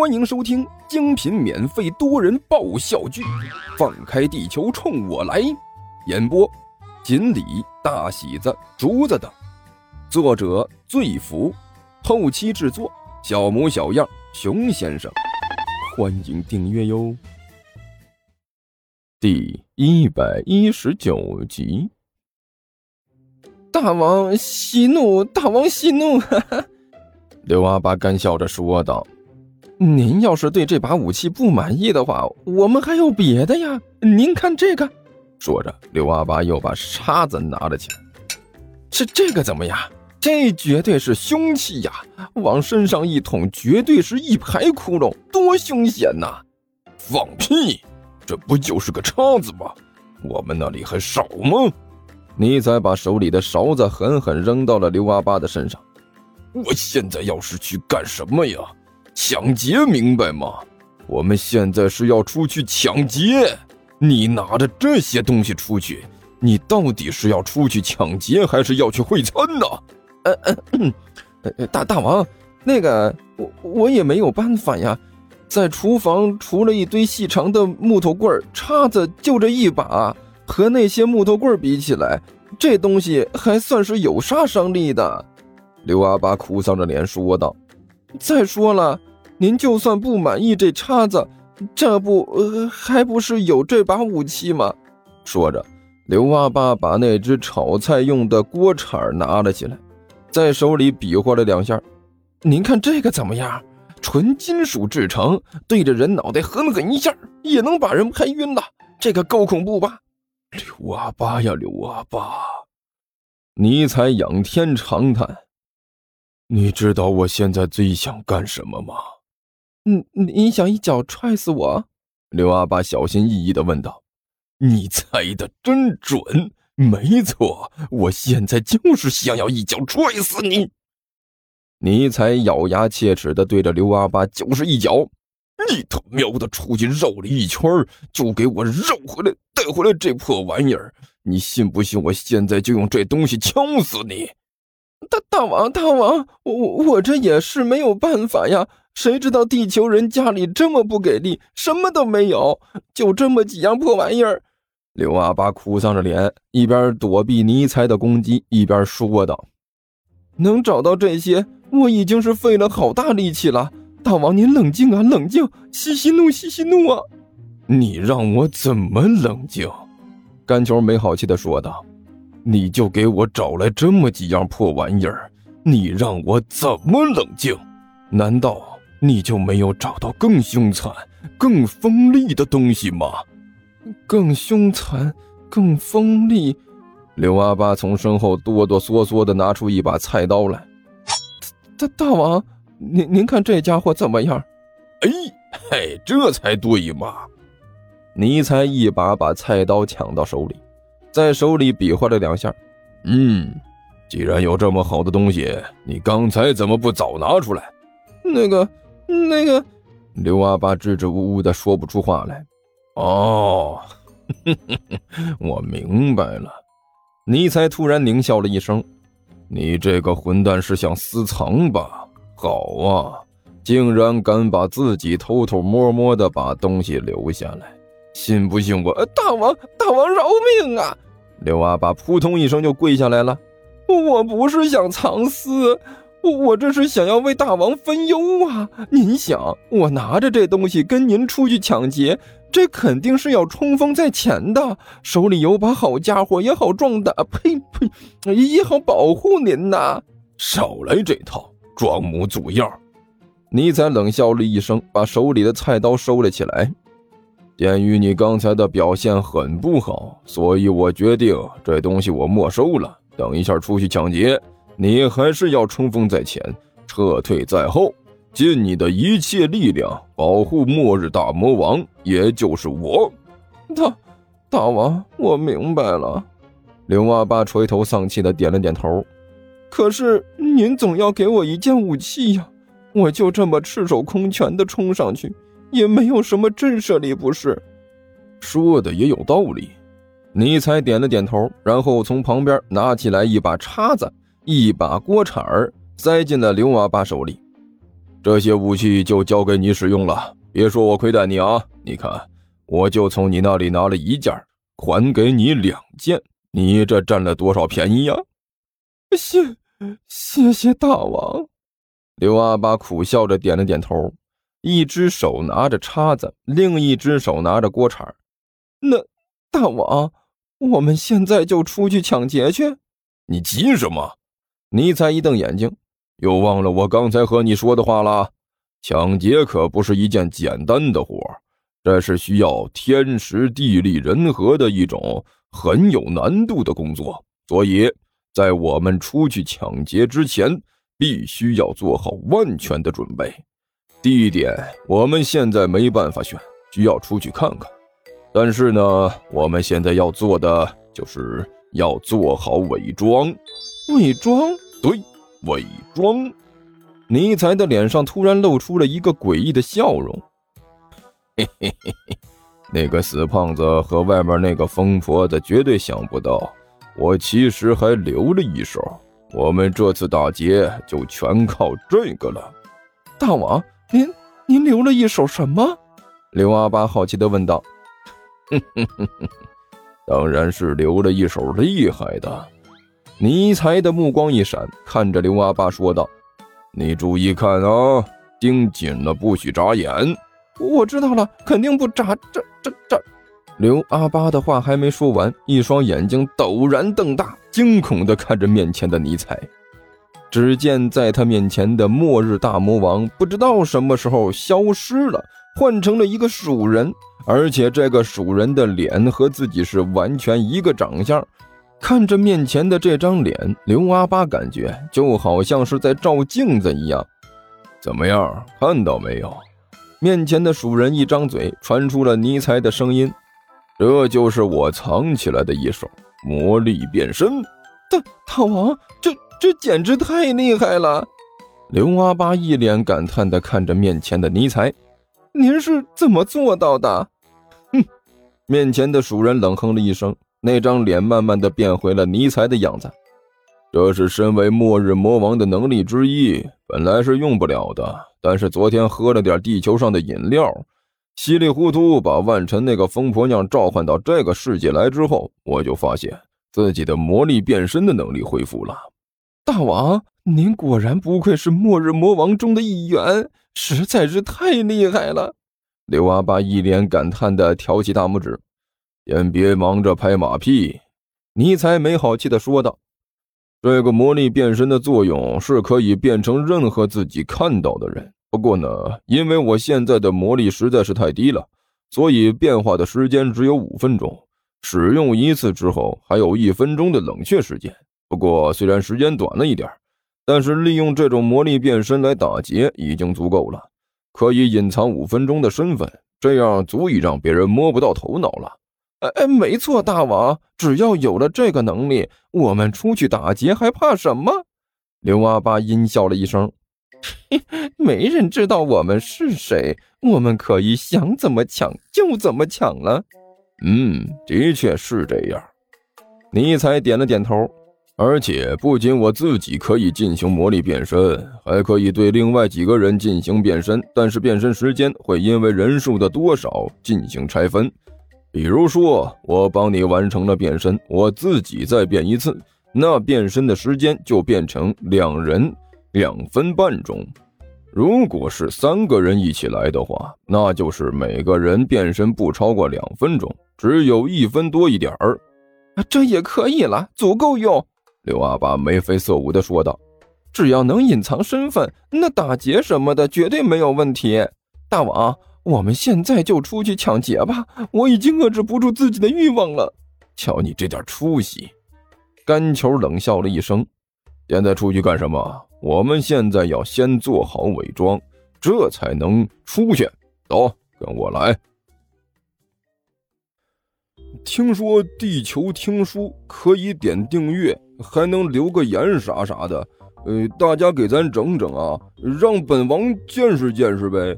欢迎收听精品免费多人爆笑剧《放开地球冲我来》，演播：锦鲤、大喜子、竹子等，作者：醉福，后期制作：小模小样、熊先生。欢迎订阅哟。第一百一十九集，大王息怒，大王息怒！哈哈。刘阿八干笑着说道。您要是对这把武器不满意的话，我们还有别的呀。您看这个，说着，刘阿八又把叉子拿了起来。这这个怎么样？这绝对是凶器呀！往身上一捅，绝对是一排窟窿，多凶险呐！放屁！这不就是个叉子吗？我们那里还少吗？尼采把手里的勺子狠狠扔到了刘阿八的身上。我现在要是去干什么呀？抢劫，明白吗？我们现在是要出去抢劫。你拿着这些东西出去，你到底是要出去抢劫，还是要去会餐呢？呃呃，大大王，那个我我也没有办法呀，在厨房除了一堆细长的木头棍叉子就这一把，和那些木头棍比起来，这东西还算是有杀伤力的。刘阿八哭丧着脸说道：“再说了。”您就算不满意这叉子，这不呃还不是有这把武器吗？说着，刘阿八把那只炒菜用的锅铲拿了起来，在手里比划了两下。您看这个怎么样？纯金属制成，对着人脑袋狠狠一下，也能把人拍晕了。这个够恐怖吧？刘阿八呀，刘阿八！尼采仰天长叹：“你知道我现在最想干什么吗？”嗯，你想一脚踹死我？刘阿八小心翼翼的问道。你猜的真准，没错，我现在就是想要一脚踹死你。尼才咬牙切齿的对着刘阿八就是一脚。你他喵的出去绕了一圈，就给我绕回来，带回来这破玩意儿！你信不信？我现在就用这东西敲死你！大大王，大王，我我这也是没有办法呀。谁知道地球人家里这么不给力，什么都没有，就这么几样破玩意儿。刘阿八哭丧着脸，一边躲避尼采的攻击，一边说道：“能找到这些，我已经是费了好大力气了。大王，您冷静啊，冷静，息息怒，息息怒啊！你让我怎么冷静？”干球没好气的说道：“你就给我找来这么几样破玩意儿，你让我怎么冷静？难道？”你就没有找到更凶残、更锋利的东西吗？更凶残、更锋利。刘阿八从身后哆哆嗦嗦的拿出一把菜刀来。大大王，您您看这家伙怎么样？哎嘿，这才对嘛！尼才一把把菜刀抢到手里，在手里比划了两下。嗯，既然有这么好的东西，你刚才怎么不早拿出来？那个。那个，刘阿八支支吾吾的说不出话来。哦，我明白了。尼才突然狞笑了一声：“你这个混蛋是想私藏吧？好啊，竟然敢把自己偷偷摸摸的把东西留下来，信不信我？大王，大王饶命啊！”刘阿八扑通一声就跪下来了。我不是想藏私。我我这是想要为大王分忧啊！您想，我拿着这东西跟您出去抢劫，这肯定是要冲锋在前的，手里有把好家伙，也好壮胆。呸呸，也好保护您呐！少来这套，装模作样。尼采冷笑了一声，把手里的菜刀收了起来。鉴于你刚才的表现很不好，所以我决定这东西我没收了。等一下出去抢劫。你还是要冲锋在前，撤退在后，尽你的一切力量保护末日大魔王，也就是我。大，大王，我明白了。刘阿八垂头丧气的点了点头。可是您总要给我一件武器呀！我就这么赤手空拳的冲上去，也没有什么震慑力，不是？说的也有道理。尼才点了点头，然后从旁边拿起来一把叉子。一把锅铲儿塞进了刘阿八手里，这些武器就交给你使用了，别说我亏待你啊！你看，我就从你那里拿了一件，还给你两件，你这占了多少便宜呀？谢，谢谢大王。刘阿八苦笑着点了点头，一只手拿着叉子，另一只手拿着锅铲。那大王，我们现在就出去抢劫去？你急什么？尼采一瞪眼睛。又忘了我刚才和你说的话了，抢劫可不是一件简单的活儿这是需要天时地利人和的一种很有难度的工作。所以在我们出去抢劫之前，必须要做好万全的准备。地点我们现在没办法选，需要出去看看。但是呢，我们现在要做的就是要做好伪装。伪装？对。伪装，尼采的脸上突然露出了一个诡异的笑容。嘿嘿嘿嘿，那个死胖子和外面那个疯婆子绝对想不到，我其实还留了一手。我们这次打劫就全靠这个了。大王，您您留了一手什么？刘阿八好奇的问道。哼哼哼哼，当然是留了一手厉害的。尼才的目光一闪，看着刘阿八说道：“你注意看啊，盯紧了，不许眨眼。”我知道了，肯定不眨。这、这、这……刘阿八的话还没说完，一双眼睛陡然瞪大，惊恐地看着面前的尼才。只见在他面前的末日大魔王，不知道什么时候消失了，换成了一个鼠人，而且这个鼠人的脸和自己是完全一个长相。看着面前的这张脸，刘阿八感觉就好像是在照镜子一样。怎么样，看到没有？面前的鼠人一张嘴，传出了尼才的声音：“这就是我藏起来的一手魔力变身。”大大王，这这简直太厉害了！刘阿八一脸感叹地看着面前的尼才：“您是怎么做到的？”哼！面前的鼠人冷哼了一声。那张脸慢慢的变回了尼才的样子，这是身为末日魔王的能力之一，本来是用不了的，但是昨天喝了点地球上的饮料，稀里糊涂把万晨那个疯婆娘召唤到这个世界来之后，我就发现自己的魔力变身的能力恢复了。大王，您果然不愧是末日魔王中的一员，实在是太厉害了！刘阿八一脸感叹的挑起大拇指。先别忙着拍马屁，尼采没好气的说道：“这个魔力变身的作用是可以变成任何自己看到的人。不过呢，因为我现在的魔力实在是太低了，所以变化的时间只有五分钟。使用一次之后，还有一分钟的冷却时间。不过虽然时间短了一点，但是利用这种魔力变身来打劫已经足够了，可以隐藏五分钟的身份，这样足以让别人摸不到头脑了。”哎，没错，大王，只要有了这个能力，我们出去打劫还怕什么？刘阿八阴笑了一声：“ 没人知道我们是谁，我们可以想怎么抢就怎么抢了。”嗯，的确是这样。尼采点了点头。而且不仅我自己可以进行魔力变身，还可以对另外几个人进行变身，但是变身时间会因为人数的多少进行拆分。比如说，我帮你完成了变身，我自己再变一次，那变身的时间就变成两人两分半钟。如果是三个人一起来的话，那就是每个人变身不超过两分钟，只有一分多一点儿。这也可以了，足够用。刘阿八眉飞色舞的说道：“只要能隐藏身份，那打劫什么的绝对没有问题。”大王。我们现在就出去抢劫吧！我已经遏制不住自己的欲望了。瞧你这点出息！甘球冷笑了一声。现在出去干什么？我们现在要先做好伪装，这才能出去。走，跟我来。听说地球听书可以点订阅，还能留个言啥啥的。呃，大家给咱整整啊，让本王见识见识呗。